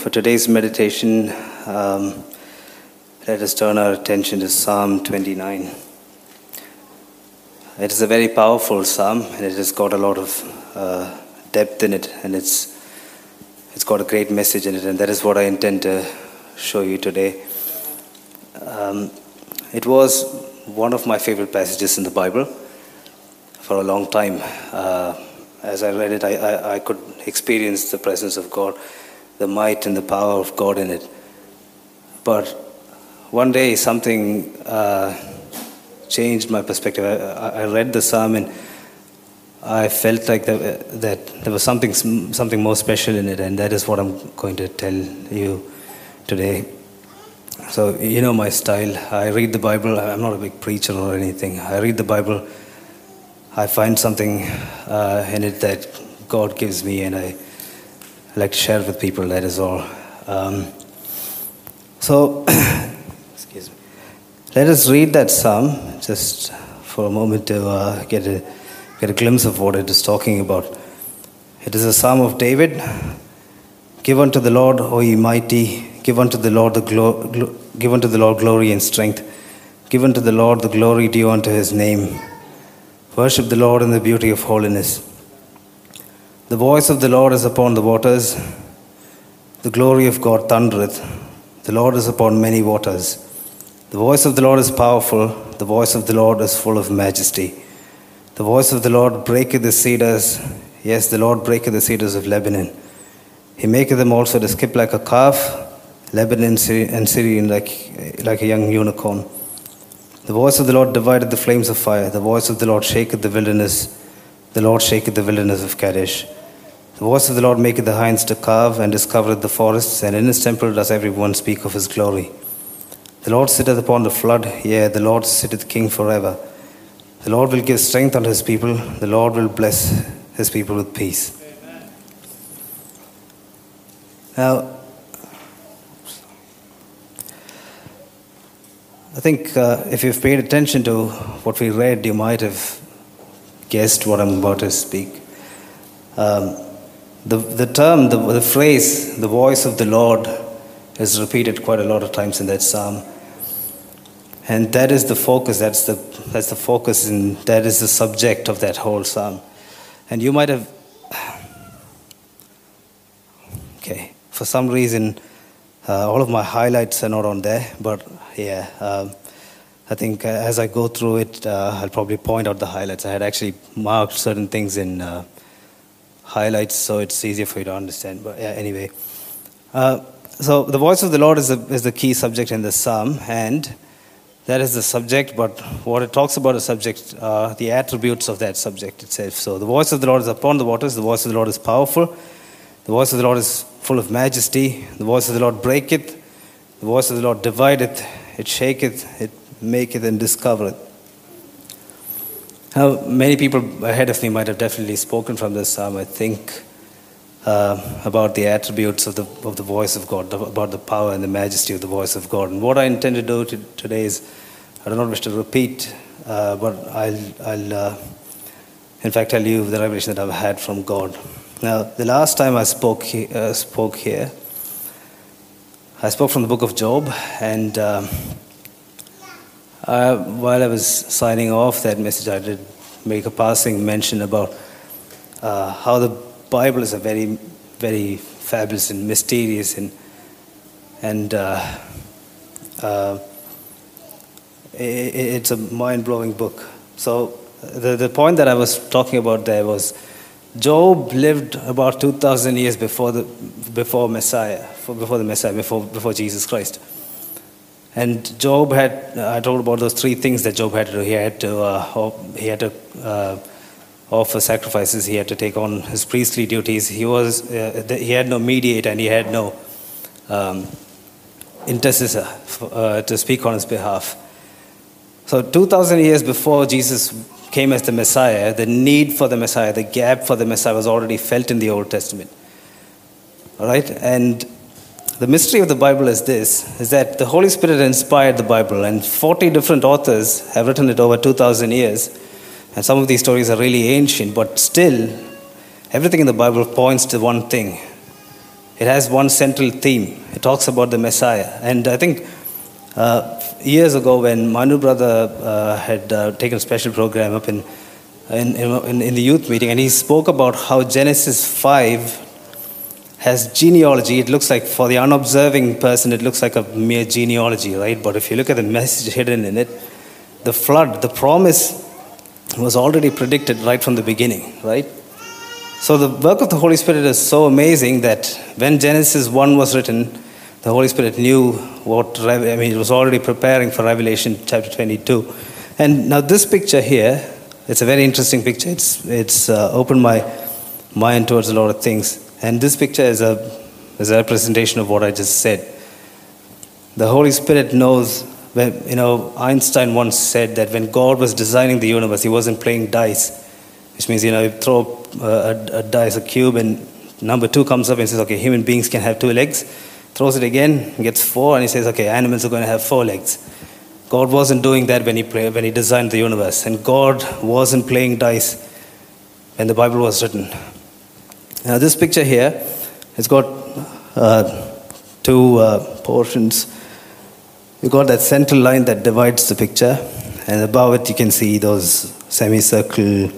For today's meditation, um, let us turn our attention to Psalm 29. It is a very powerful psalm, and it has got a lot of uh, depth in it, and it's it's got a great message in it, and that is what I intend to show you today. Um, it was one of my favorite passages in the Bible for a long time. Uh, as I read it, I, I, I, could experience the presence of God, the might and the power of God in it. But one day, something uh, changed my perspective. I, I, read the psalm and I felt like the, that there was something, something more special in it, and that is what I'm going to tell you today. So, you know my style. I read the Bible. I'm not a big preacher or anything. I read the Bible. I find something uh, in it that God gives me, and I like to share it with people. That is all. Um, so, excuse me. Let us read that psalm just for a moment to uh, get a get a glimpse of what it is talking about. It is a psalm of David. Give unto the Lord, O ye mighty, Give unto the Lord the glo- give unto the Lord glory and strength. Give unto the Lord the glory due unto his name. Worship the Lord in the beauty of holiness. The voice of the Lord is upon the waters. The glory of God thundereth. The Lord is upon many waters. The voice of the Lord is powerful. The voice of the Lord is full of majesty. The voice of the Lord breaketh the cedars. Yes, the Lord breaketh the cedars of Lebanon. He maketh them also to skip like a calf Lebanon and Sirion like, like a young unicorn. The voice of the Lord divided the flames of fire. The voice of the Lord shaketh the wilderness. The Lord shaketh the wilderness of Kadesh. The voice of the Lord maketh the hinds to calve and discovereth the forests, and in his temple does every one speak of his glory. The Lord sitteth upon the flood, yea, the Lord sitteth king forever. The Lord will give strength unto his people. The Lord will bless his people with peace. Amen. Now, I think uh, if you've paid attention to what we read, you might have guessed what I'm about to speak. Um, the, the term, the, the phrase, the voice of the Lord, is repeated quite a lot of times in that psalm. And that is the focus, that's the, that's the focus, and that is the subject of that whole psalm. And you might have, okay, for some reason, uh, all of my highlights are not on there, but yeah, um, I think uh, as I go through it, uh, I'll probably point out the highlights. I had actually marked certain things in uh, highlights, so it's easier for you to understand. But yeah, anyway. Uh, so the voice of the Lord is the, is the key subject in the psalm, and that is the subject, but what it talks about the subject, uh, the attributes of that subject itself. So the voice of the Lord is upon the waters, the voice of the Lord is powerful, the voice of the Lord is full of majesty. The voice of the Lord breaketh. The voice of the Lord divideth. It shaketh, it maketh, and discovereth. Now, many people ahead of me might have definitely spoken from this psalm, I think, uh, about the attributes of the, of the voice of God, about the power and the majesty of the voice of God. And what I intend to do to, today is, I do not wish to repeat, uh, but I'll, I'll uh, in fact, tell you the revelation that I've had from God. Now, the last time I spoke, uh, spoke here, I spoke from the book of Job, and uh, while I was signing off that message, I did make a passing mention about uh, how the Bible is a very, very fabulous and mysterious and and uh, uh, it, it's a mind-blowing book. So the the point that I was talking about there was Job lived about 2,000 years before the, before Messiah, before the Messiah, before, before Jesus Christ. And Job had, I told about those three things that Job had to do. He had to, uh, he had to uh, offer sacrifices. He had to take on his priestly duties. He was, uh, he had no mediator and he had no um, intercessor uh, to speak on his behalf. So 2,000 years before Jesus came as the Messiah, the need for the Messiah, the gap for the Messiah was already felt in the Old Testament. All right? And the mystery of the Bible is this is that the Holy Spirit inspired the Bible, and 40 different authors have written it over 2,000 years. And some of these stories are really ancient, but still, everything in the Bible points to one thing. It has one central theme. It talks about the Messiah. And I think uh, years ago, when Manu brother uh, had uh, taken a special program up in, in, in, in the youth meeting, and he spoke about how Genesis 5 has genealogy. It looks like, for the unobserving person, it looks like a mere genealogy, right? But if you look at the message hidden in it, the flood, the promise was already predicted right from the beginning, right? So the work of the Holy Spirit is so amazing that when Genesis 1 was written, the Holy Spirit knew what, I mean, it was already preparing for Revelation chapter 22. And now this picture here, it's a very interesting picture. It's, it's uh, opened my mind towards a lot of things. And this picture is a, is a representation of what I just said. The Holy Spirit knows when, you know, Einstein once said that when God was designing the universe, he wasn't playing dice, which means, you know, you throw a, a, dice, a cube, and number two comes up and says, okay, human beings can have two legs. Throws it again, gets four, and he says, okay, animals are going to have four legs. God wasn't doing that when he, play, when he designed the universe, and God wasn't playing dice when the Bible was written. Now, this picture here, it's got uh, two uh, portions. You've got that central line that divides the picture, and above it you can see those semicircle,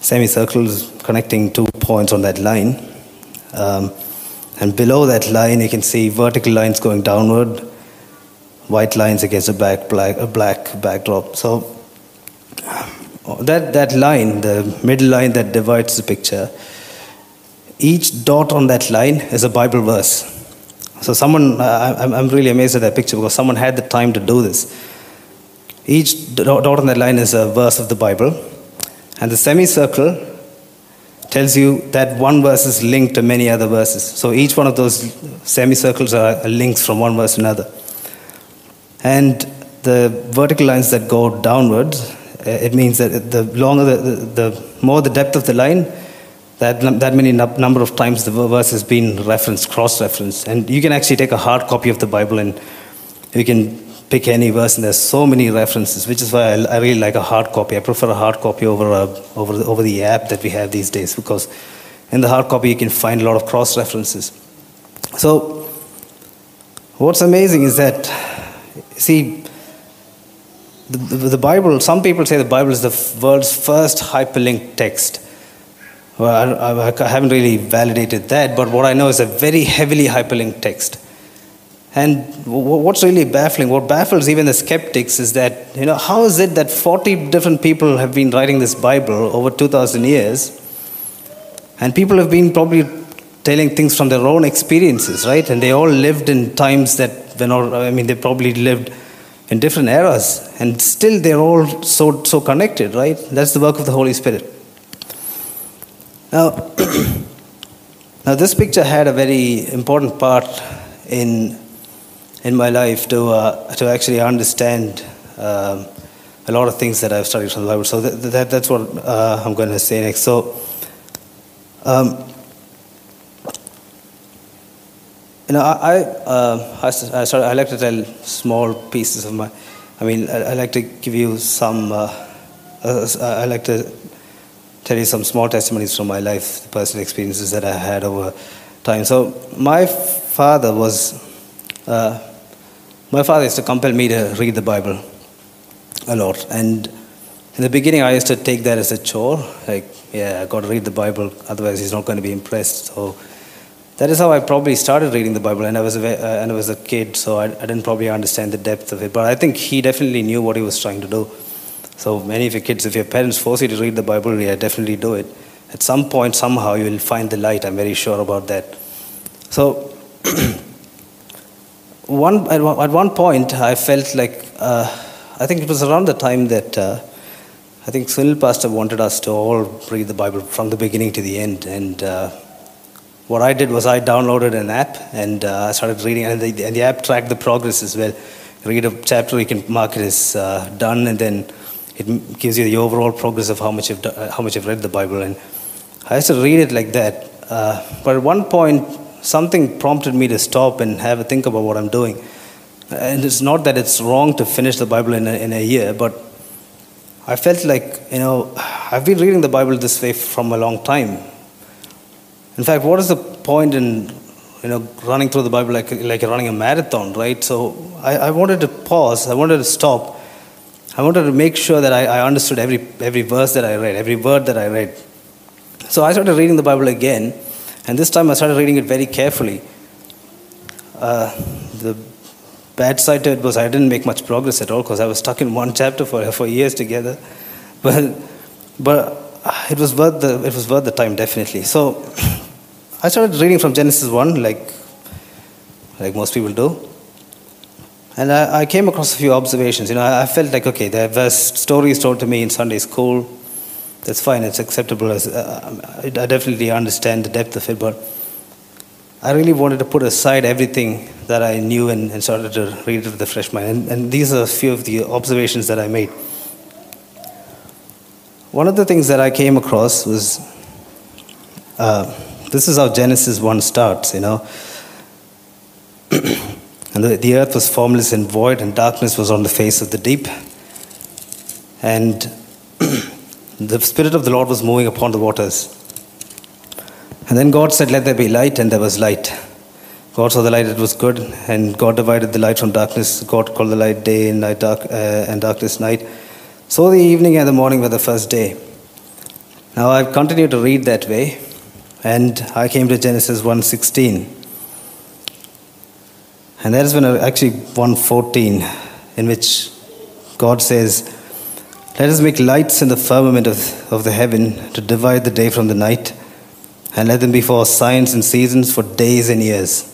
semicircles connecting two points on that line. Um, and below that line, you can see vertical lines going downward, white lines against a black, black, a black backdrop. So that, that line, the middle line that divides the picture, each dot on that line is a Bible verse. So someone, I'm, I'm really amazed at that picture because someone had the time to do this. Each dot on that line is a verse of the Bible, and the semicircle tells you that one verse is linked to many other verses. So each one of those semicircles are links from one verse to another. And the vertical lines that go downwards, uh, it means that the longer the, the, the more the depth of the line, that, that many number of times the verse has been referenced, cross-referenced. And you can actually take a hard copy of the Bible and you can pick any verse, and there's so many references, which is why I, I really like a hard copy. I prefer a hard copy over, a, over, the, over the app that we have these days because in the hard copy you can find a lot of cross references. So, what's amazing is that, see, the, the, the Bible, some people say the Bible is the world's first hyperlinked text. Well, I, I, haven't really validated that, but what I know is a very heavily hyperlinked text. And what's really baffling, what baffles even the skeptics is that, you know, how is it that 40 different people have been writing this Bible over 2,000 years, and people have been probably telling things from their own experiences, right? And they all lived in times that, when all, I mean, they probably lived in different eras, and still they're all so, so connected, right? That's the work of the Holy Spirit. Now, now this picture had a very important part in in my life to, uh, to actually understand um, a lot of things that I've studied from the Bible. So that, that that's what uh, I'm going to say next. So, um, you know, I, uh, I, I, started, I like to tell small pieces of my, I mean, I, I like to give you some, uh, uh, I like to tell you some small testimonies from my life, the personal experiences that I had over time. So my father was, uh, my father used to compel me to read the Bible a lot. And in the beginning, I used to take that as a chore. Like, yeah, I got to read the Bible, otherwise he's not going to be impressed. So that is how I probably started reading the Bible. And I was a, uh, and I was a kid, so I, I didn't probably understand the depth of it. But I think he definitely knew what he was trying to do. So many of your kids, if your parents force you to read the Bible, yeah, definitely do it. At some point, somehow, you will find the light. I'm very sure about that. So one, at one point, I felt like, uh, I think it was around the time that uh, I think Sunil Pastor wanted us to all read the Bible from the beginning to the end. And uh, what I did was I downloaded an app and uh, I started reading, and the, and the app tracked the progress as well. read a chapter, you can mark it as uh, done, and then it gives you the overall progress of how much you've, do, uh, how much you've read the Bible. And I used to read it like that. Uh, but at one point, something prompted me to stop and have a think about what I'm doing. And it's not that it's wrong to finish the Bible in a, in a year, but I felt like, you know, I've been reading the Bible this way from a long time. In fact, what is the point in, you know, running through the Bible like, like running a marathon, right? So I, I wanted to pause, I wanted to stop. I wanted to make sure that I, I understood every, every verse that I read, every word that I read. So I started reading the Bible again, and this time I started reading it very carefully. Uh, the bad side to it was I didn't make much progress at all because I was stuck in one chapter for, for years together. But, but it was worth the it was worth the time definitely. So I started reading from Genesis one like like most people do. And I, I came across a few observations. You know, I, I felt like okay, there were stories told to me in Sunday school. That's fine. It's acceptable. As uh, I definitely understand the depth of it, but I really wanted to put aside everything that I knew and, and started to read it with a fresh mind. And, and these are a few of the observations that I made. One of the things that I came across was uh, this is how Genesis 1 starts, you know. and the, the earth was formless and void, and darkness was on the face of the deep. And the Spirit of the Lord was moving upon the waters. And then God said, Let there be light, and there was light. God saw the light, it was good, and God divided the light from darkness. God called the light day and, night dark, uh, and darkness night. So the evening and the morning were the first day. Now I've continued to read that way, and I came to Genesis 1.16. And that is when actually 1.14, in which God says, Let us make lights in the firmament of, of the heaven to divide the day from the night and let them be for signs and seasons for days and years.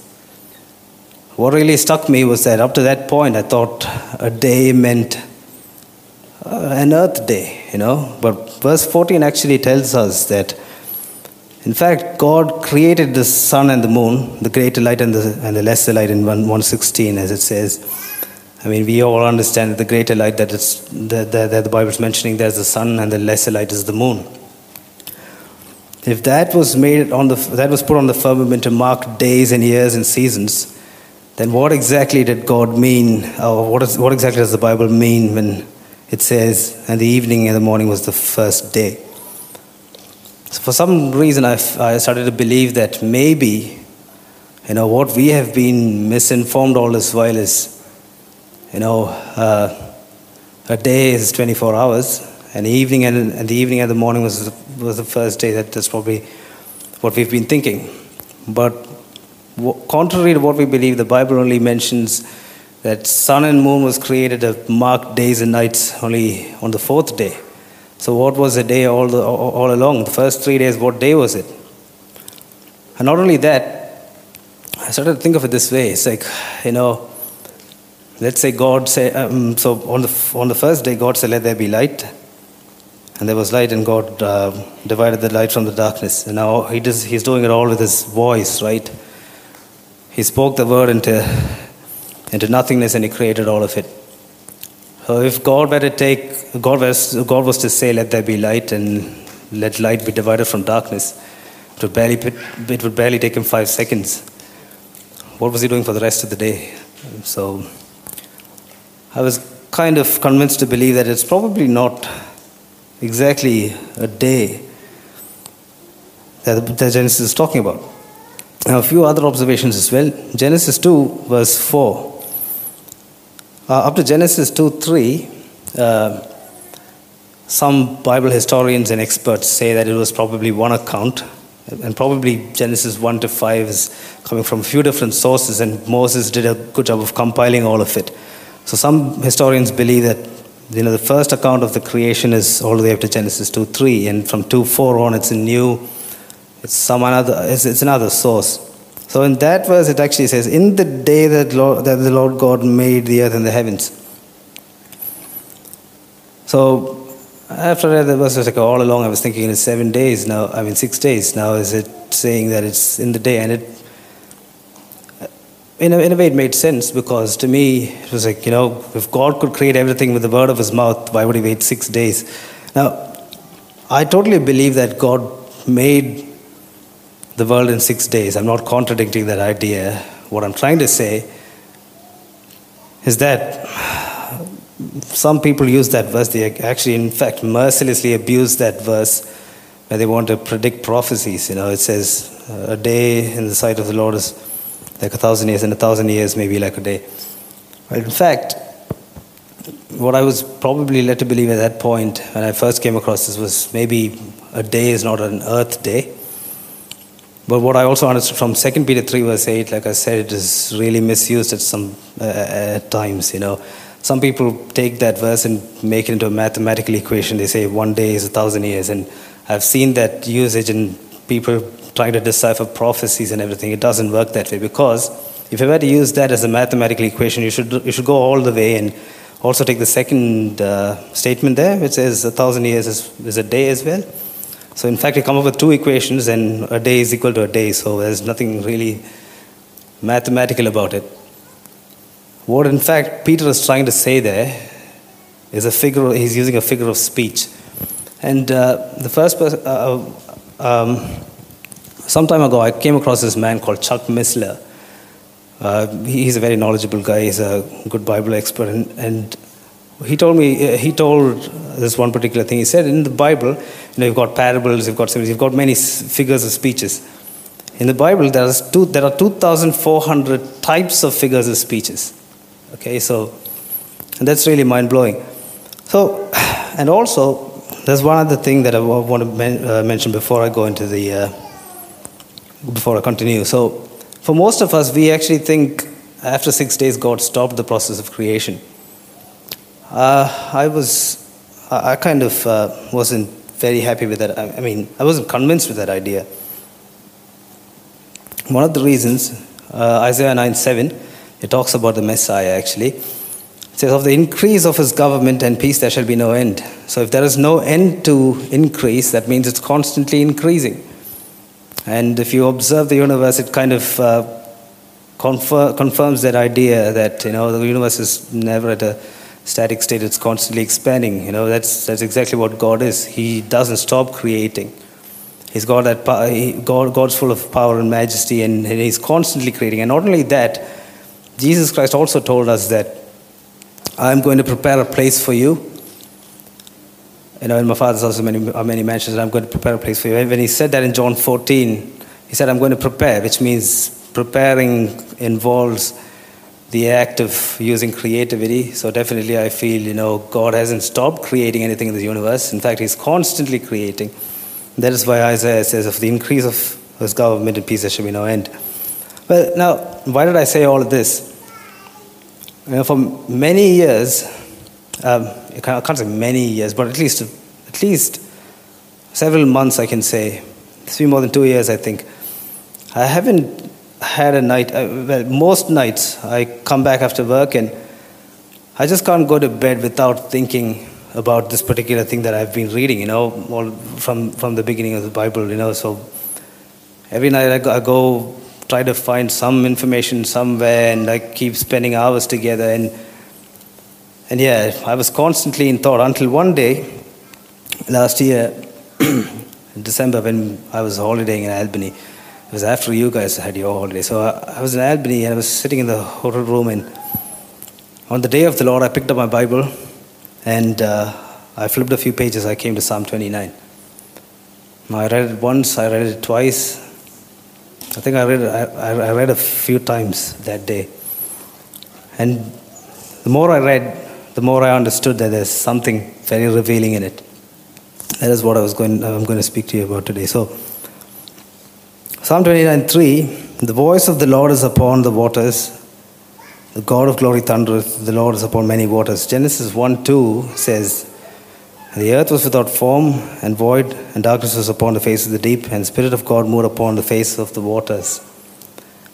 What really struck me was that up to that point, I thought a day meant uh, an earth day, you know. But verse 14 actually tells us that, in fact, God created the sun and the moon, the greater light and the, and the lesser light in 116, as it says. I mean, we all understand that the greater light that, it's, that, that, that the Bible is mentioning, there's the sun, and the lesser light is the moon. If that was made on the that was put on the firmament to mark days and years and seasons, then what exactly did God mean, or what, is, what exactly does the Bible mean when it says, and the evening and the morning was the first day? So for some reason, I, I started to believe that maybe, you know, what we have been misinformed all this while is, you know, uh, a day is 24 hours, and the evening and, and the evening and the morning was the, was the first day. That, that's probably what we've been thinking. But contrary to what we believe, the Bible only mentions that sun and moon was created to mark days and nights only on the fourth day. So what was the day all, the, all along? The first three days, what day was it? And not only that, I started to think of it this way. It's like, you know, let's say God said, um, so on the, on the first day, God said, let there be light. And there was light, and God uh, divided the light from the darkness. And now he does, he's doing it all with his voice, right? He spoke the word into, into nothingness and he created all of it. So if God were to take, God was, God was to say, let there be light and let light be divided from darkness, it would barely, it would barely take him five seconds. What was he doing for the rest of the day? So I was kind of convinced to believe that it's probably not exactly a day that, that Genesis is talking about. Now, a few other observations as well. Genesis 2, verse 4. Uh, up to Genesis 2 3, uh, some Bible historians and experts say that it was probably one account, and probably Genesis 1 to 5 is coming from a few different sources, and Moses did a good job of compiling all of it. So, some historians believe that you know, the first account of the creation is all the way up to Genesis 2 3, and from 2 4 on, it's a new, it's some another, it's, it's another source. So in that verse, it actually says, In the day that, Lord, that the Lord God made the earth and the heavens. So After I read the verse, was like, all along I was thinking it's seven days now, I mean six days. Now is it saying that it's in the day? And it, uh, in a, in a way, it made sense because to me, it was like, you know, if God could create everything with the word of his mouth, why would he wait six days? Now, I totally believe that God made the world in six days. I'm not contradicting that idea. What I'm trying to say is that some people use that verse, they actually, in fact, mercilessly abuse that verse where they want to predict prophecies. You know, it says, a day in the sight of the Lord is like a thousand years, and a thousand years may be like a day. In fact, what I was probably led to believe at that point when I first came across this was maybe a day is not an earth day. But what I also understood from 2 Peter 3 verse 8, like I said, it is really misused at some uh, at times, you know. Some people take that verse and make it into a mathematical equation. They say one day is a thousand years. And I've seen that usage in people trying to decipher prophecies and everything. It doesn't work that way because if you were to use that as a mathematical equation, you should, you should go all the way and also take the second uh, statement there, which says a thousand years is, is a day as well. So, in fact, you come up with two equations, and a day is equal to a day. So, there's nothing really mathematical about it. What, in fact, Peter is trying to say there is a figure, he's using a figure of speech. And uh, the first person, uh, um, some time ago, I came across this man called Chuck Missler. Uh, he's a very knowledgeable guy, he's a good Bible expert, and, and he told me, uh, he told this one particular thing. He said, in the Bible, you know, you've got parables, you've got symbols, you've got many figures of speeches. In the Bible, there, is two, there are 2,400 types of figures of speeches. Okay, so and that's really mind blowing. So, and also, there's one other thing that I want to men, uh, mention before I go into the, uh, before I continue. So, for most of us, we actually think after six days God stopped the process of creation. Uh, I was, I kind of uh, wasn't very happy with that. I, I mean, I wasn't convinced with that idea. One of the reasons, uh, Isaiah 9 7, it talks about the Messiah actually. It says, Of the increase of his government and peace, there shall be no end. So, if there is no end to increase, that means it's constantly increasing. And if you observe the universe, it kind of uh, confirms that idea that, you know, the universe is never at a static state, it's constantly expanding. You know, that's, that's exactly what God is. He doesn't stop creating. He's got that God, God's full of power and majesty, and, and He's constantly creating. And not only that, Jesus Christ also told us that I'm going to prepare a place for you. You know, in my father's house many, many mansions, I'm going to prepare a place for you. And when he said that in John 14, he said, I'm going to prepare, which means preparing involves the act of using creativity. So definitely I feel, you know, God hasn't stopped creating anything in the universe. In fact, he's constantly creating. That is why Isaiah says, of the increase of his government and peace there shall be no end. Well, now, why did I say all of this? You know, for many years, um, I can't say many years, but at least, at least several months, I can say. It's been more than two years, I think. I haven't had a night, uh, well, most nights I come back after work and I just can't go to bed without thinking about this particular thing that I've been reading, you know, all from, from the beginning of the Bible, you know. So every night I go, I go try to find some information somewhere and I keep spending hours together and and yeah, I was constantly in thought until one day last year in December when I was holidaying in Albany. It was after you guys had your holiday. So I, I was in Albany and I was sitting in the hotel room and on the day of the Lord I picked up my Bible and uh, I flipped a few pages. I came to Psalm 29. I read it once, I read it twice, I think I read, I, I read a few times that day. And the more I read, the more I understood that there's something very revealing in it. That is what I was going, I'm going to speak to you about today. So, Psalm 29:3, the voice of the Lord is upon the waters. The God of glory thundereth, the Lord is upon many waters. Genesis 1 2 says, the earth was without form and void, and darkness was upon the face of the deep, and the Spirit of God moved upon the face of the waters.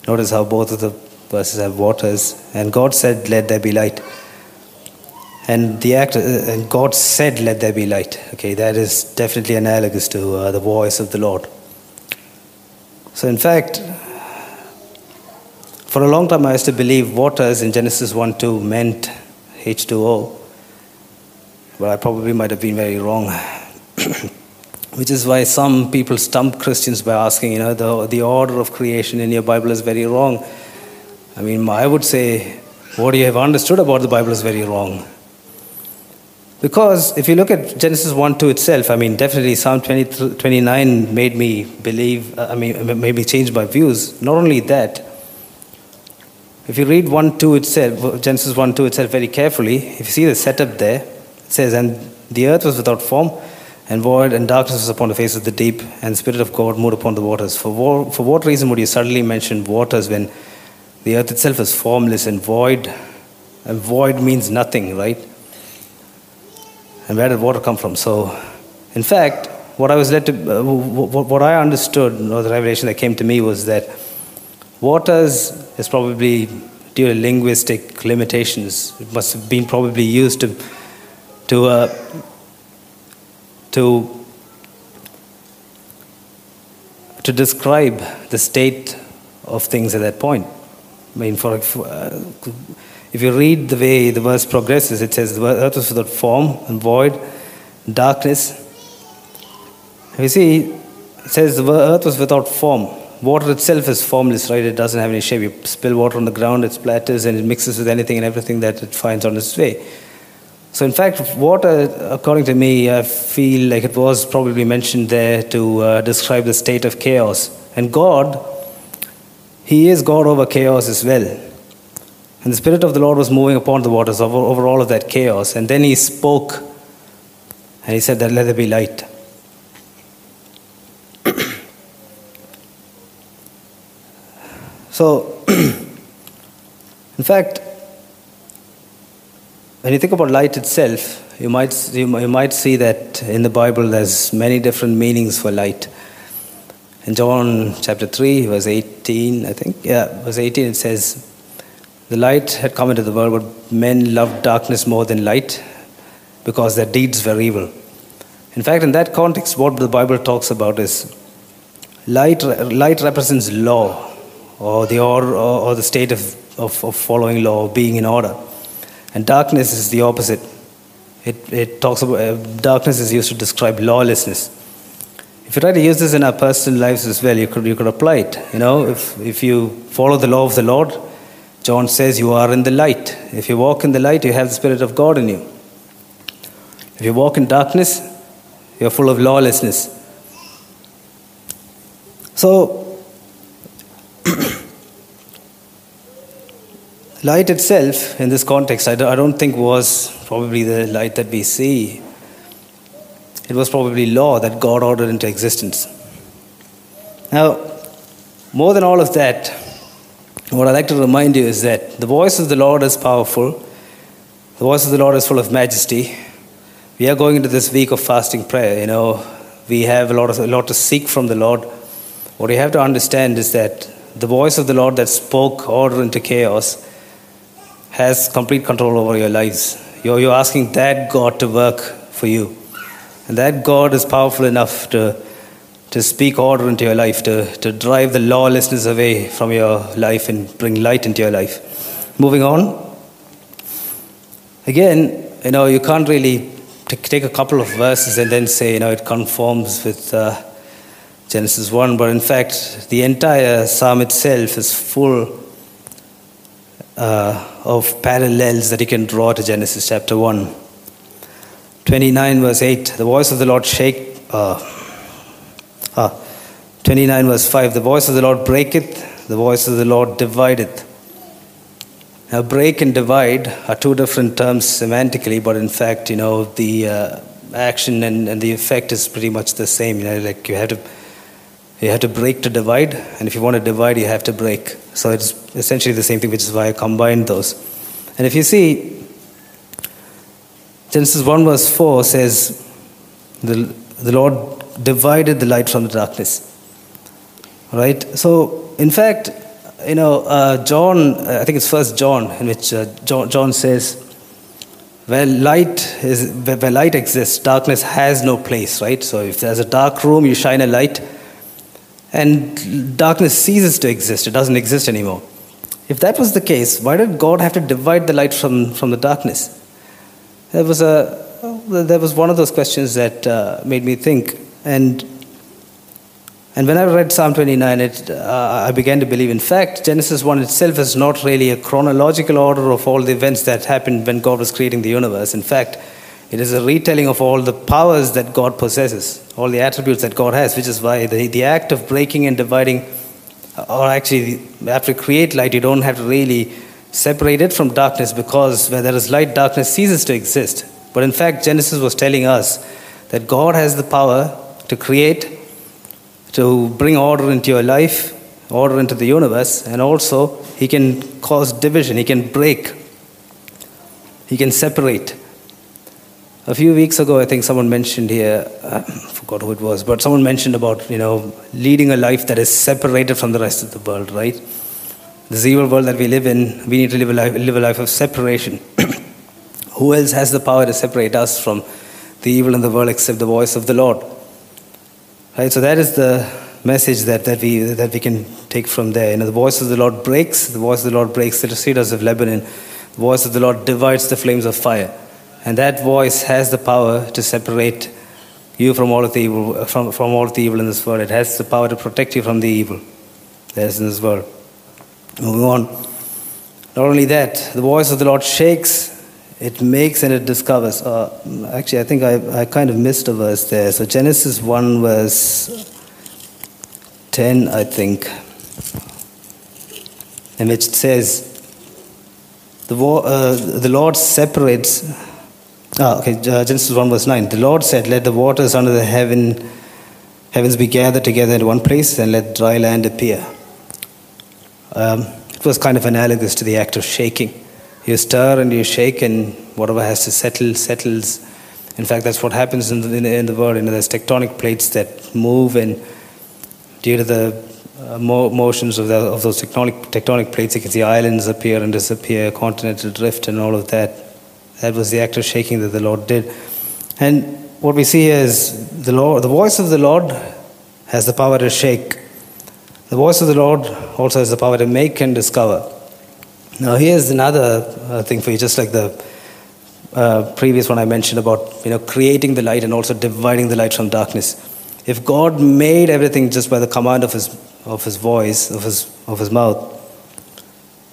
Notice how both of the verses have waters. And God said, Let there be light. And the act, uh, and God said, "Let there be light." Okay, that is definitely analogous to uh, the voice of the Lord. So, in fact, for a long time, I used to believe water, waters in Genesis 1 2 meant H2O, but I probably might have been very wrong. Which is why some people stump Christians by asking, you know, the, the order of creation in your Bible is very wrong. I mean, I would say what you have understood about the Bible is very wrong. Because if you look at Genesis 1 2 itself, I mean, definitely Psalm 20, 29 made me believe, uh, I mean, made me change my views. Not only that, if you read 1 2 itself, Genesis 1 2 itself very carefully, if you see the setup there, it says, And the earth was without form and void, and darkness was upon the face of the deep, and the Spirit of God moved upon the waters. For, war, for what reason would you suddenly mention waters when the earth itself is formless and void? And void means nothing, right? And where did water come from? So, in fact, what I was led to, uh, what I understood, or the revelation that came to me was that waters is probably due to linguistic limitations. It must have been probably used to, to, uh, to, to describe the state of things at that point. I mean, for, uh, if you read the way the verse progresses, it says the earth was without form and void, darkness. You see, it says the earth was without form. Water itself is formless, right? It doesn't have any shape. You spill water on the ground, it splatters and it mixes with anything and everything that it finds on its way. So, in fact, water, according to me, I feel like it was probably mentioned there to uh, describe the state of chaos. And God, He is God over chaos as well. And the Spirit of the Lord was moving upon the waters over, over all of that chaos. And then He spoke and He said that let there be light. so, in fact, when you think about light itself, you might, you, you might see that in the Bible there's many different meanings for light. In John chapter 3, verse 18, I think, yeah, verse 18, it says, The light had come into the world, but men loved darkness more than light because their deeds were evil. In fact, in that context, what the Bible talks about is light, light represents law or the, or, or the state of, of, of following law, being in order. And darkness is the opposite. It, it talks about uh, darkness is used to describe lawlessness. If you try to use this in our personal lives as well, you could, you could apply it. You know, if, if you follow the law of the Lord, John says you are in the light. If you walk in the light, you have the Spirit of God in you. If you walk in darkness, you're full of lawlessness. So, light itself, in this context, I don't think was probably the light that we see. It was probably law that God ordered into existence. Now, more than all of that, what I'd like to remind you is that the voice of the Lord is powerful, the voice of the Lord is full of majesty. We are going into this week of fasting prayer. You know, we have a lot, of, a lot to seek from the Lord. What you have to understand is that the voice of the Lord that spoke order into chaos has complete control over your lives. You're, you're asking that God to work for you. And that God is powerful enough to, to speak order into your life, to, to drive the lawlessness away from your life and bring light into your life. Moving on. Again, you know, you can't really take a couple of verses and then say, you know, it conforms with uh, Genesis 1, but in fact, the entire psalm itself is full uh, of parallels that you can draw to Genesis chapter 1. 29 verse 8, the voice of the Lord shake. Uh, uh, 29 verse 5, the voice of the Lord breaketh, the voice of the Lord divideth. Now, break and divide are two different terms semantically, but in fact, you know, the uh, action and, and the effect is pretty much the same. You know, like you have to you have to break to divide, and if you want to divide, you have to break. So it's essentially the same thing, which is why I combined those. And if you see, Genesis 1 verse 4 says, the, the Lord divided the light from the darkness. Right? So, in fact, you know, uh, John, I think it's First John, in which uh, John, John says, where light is where light exists, darkness has no place, right? So if there's a dark room, you shine a light, and darkness ceases to exist. It doesn't exist anymore. If that was the case, why did God have to divide the light from, from the darkness? There was, a, there was one of those questions that uh, made me think. And, and when I read Psalm 29, it, uh, I began to believe, in fact, Genesis 1 itself is not really a chronological order of all the events that happened when God was creating the universe. In fact, it is a retelling of all the powers that God possesses, all the attributes that God has, which is why the, the act of breaking and dividing or actually after create light you don't have to really separate it from darkness because where there is light darkness ceases to exist but in fact genesis was telling us that god has the power to create to bring order into your life order into the universe and also he can cause division he can break he can separate a few weeks ago, I think someone mentioned here, I forgot who it was, but someone mentioned about, you know, leading a life that is separated from the rest of the world, right? This evil world that we live in, we need to live a life, live a life of separation. who else has the power to separate us from the evil in the world except the voice of the Lord? Right, so that is the message that, that, we, that we can take from there. You know, the voice of the Lord breaks, the voice of the Lord breaks the cedars of Lebanon, the voice of the Lord divides the flames of fire. And that voice has the power to separate you from all of the evil, from, from all of the evil in this world. It has the power to protect you from the evil that is in this world. Moving on. Not only that, the voice of the Lord shakes, it makes and it discovers. Uh, actually, I think I, I kind of missed a verse there. So Genesis 1, verse 10, I think, in which it says, the, uh, the Lord separates Ah, okay, uh, Genesis 1 verse 9. The Lord said, Let the waters under the heaven, heavens be gathered together in one place, and let dry land appear. Um, it was kind of analogous to the act of shaking. You stir and you shake, and whatever has to settle, settles. In fact, that's what happens in the, in in the world. You know, there's tectonic plates that move, and due to the uh, mo- motions of, the, of those tectonic, tectonic plates, you can see islands appear and disappear, continental drift, and all of that. That was the act of shaking that the Lord did. And what we see is the Lord, the voice of the Lord has the power to shake. The voice of the Lord also has the power to make and discover. Now, here's another uh, thing for you, just like the uh, previous one I mentioned about you know creating the light and also dividing the light from darkness. If God made everything just by the command of His of His voice, of His of His mouth,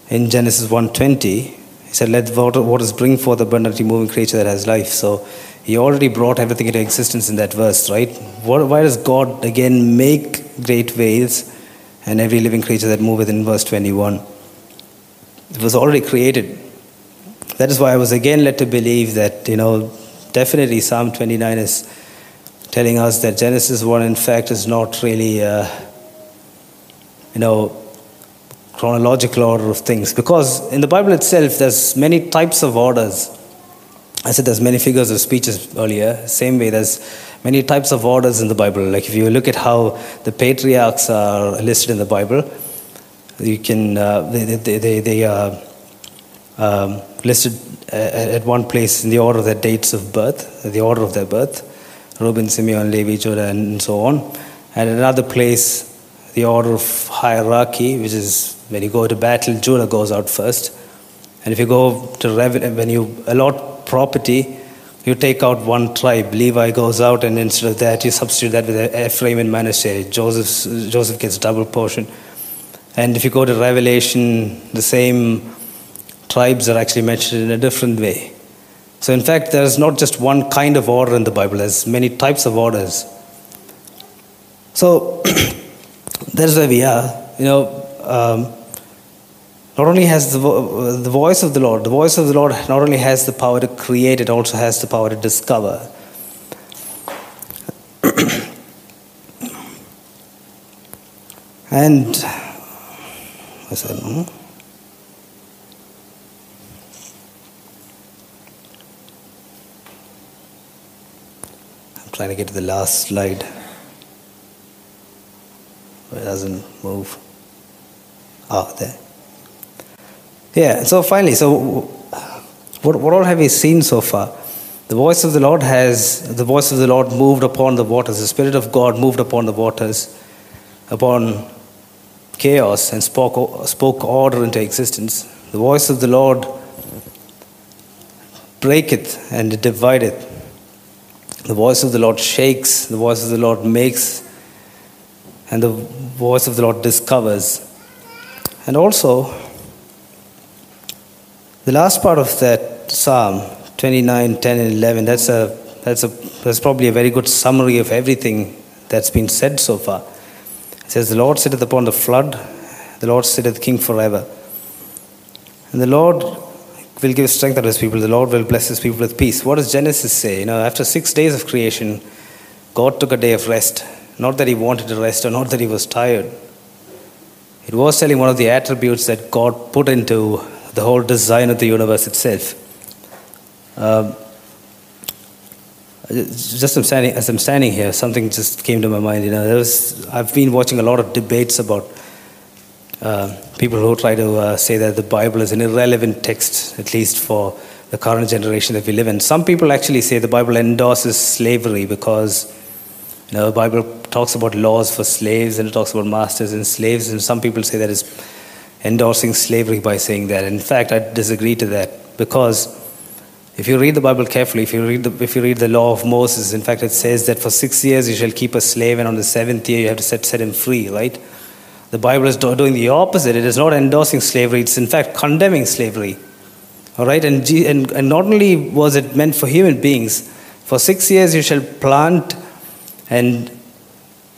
in Genesis 1:20, He said, Let water, waters bring forth the abundantly moving creature that has life. So he already brought everything into existence in that verse, right? What, why does God again make great whales and every living creature that moveth in verse 21? It was already created. That is why I was again led to believe that, you know, definitely Psalm 29 is telling us that Genesis 1, in fact, is not really, uh, you know, chronological order of things. Because in the bible itself there's many types of orders. I said there's many figures of speeches earlier same way there's many types of orders in the bible. Like if you look at how the patriarchs are listed in the bible you can uh, they, they, they, they are um, listed at one place in the order of their dates of birth the order of their birth reuben simeon levi judah and so on and another place the order of hierarchy which is when you go to battle, Judah goes out first. And if you go to revenue, when you allot property, you take out one tribe. Levi goes out, and instead of that, you substitute that with a Ephraim and Manasseh. Joseph, Joseph gets double portion. And if you go to Revelation, the same tribes are actually mentioned in a different way. So, in fact, there's not just one kind of order in the Bible, there's many types of orders. So, that's where we are. You know, um, not only has the, vo- the voice of the Lord, the voice of the Lord not only has the power to create, it also has the power to discover. and I'm trying to get to the last slide. It doesn't move. Oh, there. Yeah, so finally, so What, what all have we seen so far? The voice of the Lord has, the voice of the Lord moved upon the waters. The Spirit of God moved upon the waters, upon chaos, and spoke, spoke order into existence. The voice of the Lord breaketh and divideth. The voice of the Lord shakes, the voice of the Lord makes, and the voice of the Lord discovers. And also, the last part of that psalm, 29, 10, and 11, that's, a, that's, a, that's probably a very good summary of everything that's been said so far. It says, The Lord sitteth upon the flood, the Lord sitteth king forever. And the Lord will give strength unto his people, the Lord will bless his people with peace. What does Genesis say? You know, after six days of creation, God took a day of rest. Not that he wanted to rest or not that he was tired. It was telling one of the attributes that God put into the whole design of the universe itself. Um, just I'm standing, as I'm standing here, something just came to my mind. You know, was, I've been watching a lot of debates about uh, people who try to uh, say that the Bible is an irrelevant text, at least for the current generation that we live in. Some people actually say the Bible endorses slavery because you know, the Bible talks about laws for slaves and it talks about masters and slaves, and some people say that it's endorsing slavery by saying that. In fact, I disagree to that because if you read the Bible carefully, if you read the, if you read the law of Moses, in fact, it says that for six years you shall keep a slave, and on the seventh year you have to set, set him free, right? The Bible is doing the opposite. It is not endorsing slavery, it's in fact condemning slavery. All right? And, and, and not only was it meant for human beings, for six years you shall plant and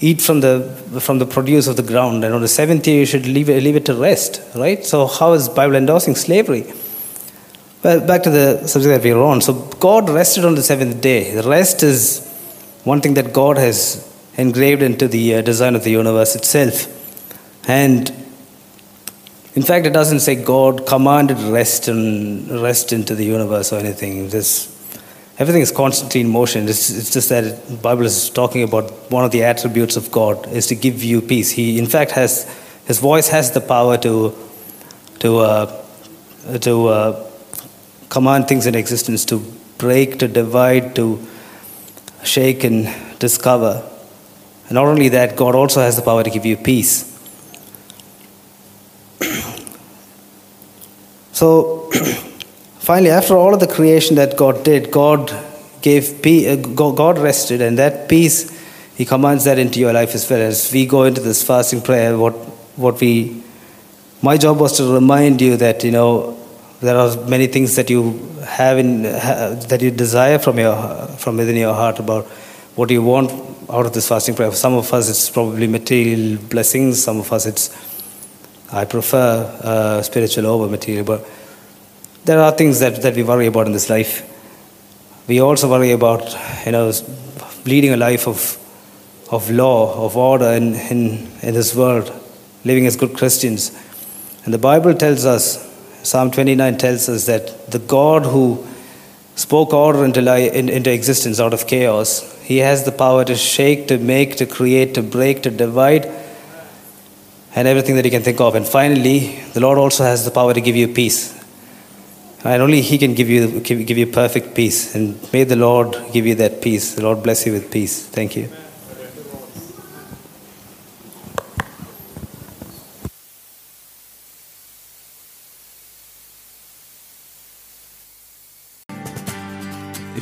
eat from the, from the produce of the ground, and on the seventh year you should leave it, leave it to rest, right? So, how is Bible endorsing slavery? Well, back to the subject that we were on. So, God rested on the seventh day. The rest is one thing that God has engraved into the uh, design of the universe itself. And in fact, it doesn't say God commanded rest and rest into the universe or anything. This, everything is constantly in motion. It's, it's just that the Bible is talking about one of the attributes of God is to give you peace. He, in fact, has his voice has the power to to uh, to uh, command things in existence, to break, to divide, to shake and discover. And not only that, God also has the power to give you peace. so, finally, after all of the creation that God did, God gave peace, uh, God rested, and that peace, He commands that into your life as well. As we go into this fasting prayer, what, what we, my job was to remind you that, you know, there are many things that you have in that you desire from your from within your heart about what you want out of this fasting prayer. For some of us, it's probably material blessings. Some of us, it's I prefer uh, spiritual over material. But there are things that, that we worry about in this life. We also worry about you know leading a life of of law, of order in, in, in this world, living as good Christians. And the Bible tells us Psalm 29 tells us that the God who spoke order into, existence out of chaos, he has the power to shake, to make, to create, to break, to divide, and everything that you can think of. And finally, the Lord also has the power to give you peace. And only He can give you, give you perfect peace. And may the Lord give you that peace. The Lord bless you with peace. Thank you.